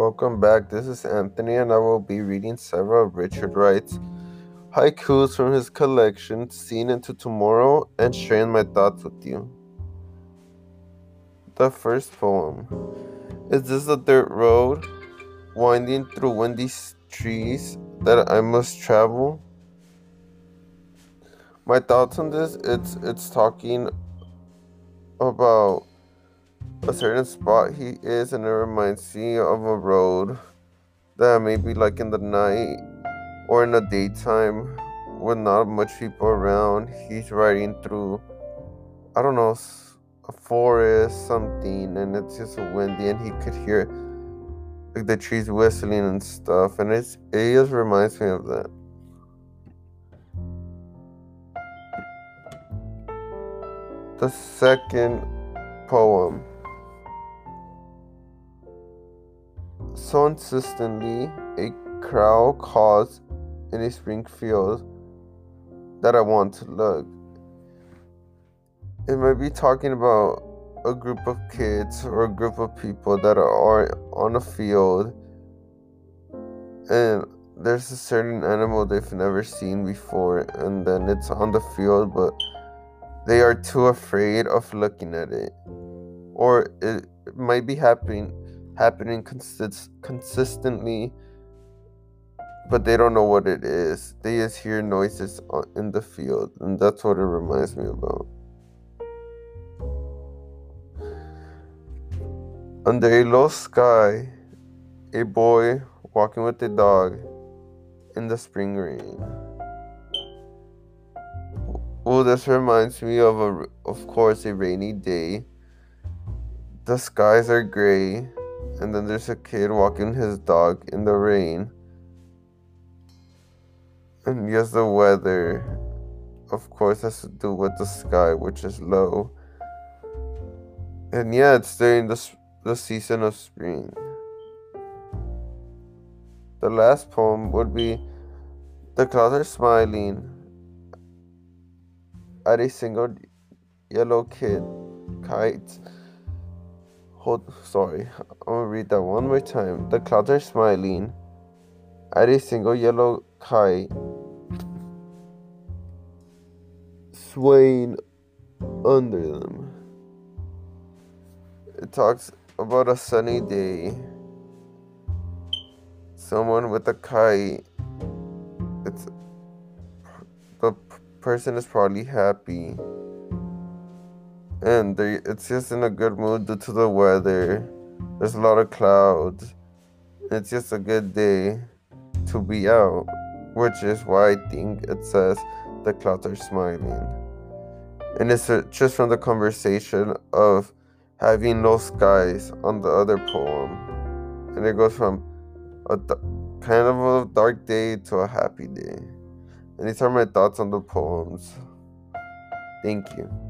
Welcome back. This is Anthony, and I will be reading several of Richard Wright's haikus from his collection, Seeing into Tomorrow, and sharing my thoughts with you. The first poem Is this a dirt road winding through windy trees that I must travel? My thoughts on this it's it's talking about a certain spot he is, and it reminds me of a road that maybe like in the night or in the daytime with not much people around. He's riding through, I don't know, a forest, something, and it's just windy, and he could hear like the trees whistling and stuff, and it's it just reminds me of that. The second poem So a crowd calls in a spring field that I want to look. It might be talking about a group of kids or a group of people that are on a field and there's a certain animal they've never seen before and then it's on the field but they are too afraid of looking at it or it might be happening happening consist- consistently, but they don't know what it is. They just hear noises in the field, and that's what it reminds me about. Under a low sky, a boy walking with a dog in the spring rain. Well, this reminds me of a, of course, a rainy day. The skies are gray and then there's a kid walking his dog in the rain. And yes, the weather, of course, has to do with the sky, which is low. And yeah, it's during the, the season of spring. The last poem would be The clouds are smiling at a single yellow kid kite Hold, sorry, I'm gonna read that one more time. The clouds are smiling at a single yellow kite swaying under them. It talks about a sunny day. Someone with a kite. It's the person is probably happy and they, it's just in a good mood due to the weather. There's a lot of clouds. It's just a good day to be out, which is why I think it says the clouds are smiling. And it's just from the conversation of having no skies on the other poem. And it goes from a kind of a dark day to a happy day. And these are my thoughts on the poems. Thank you.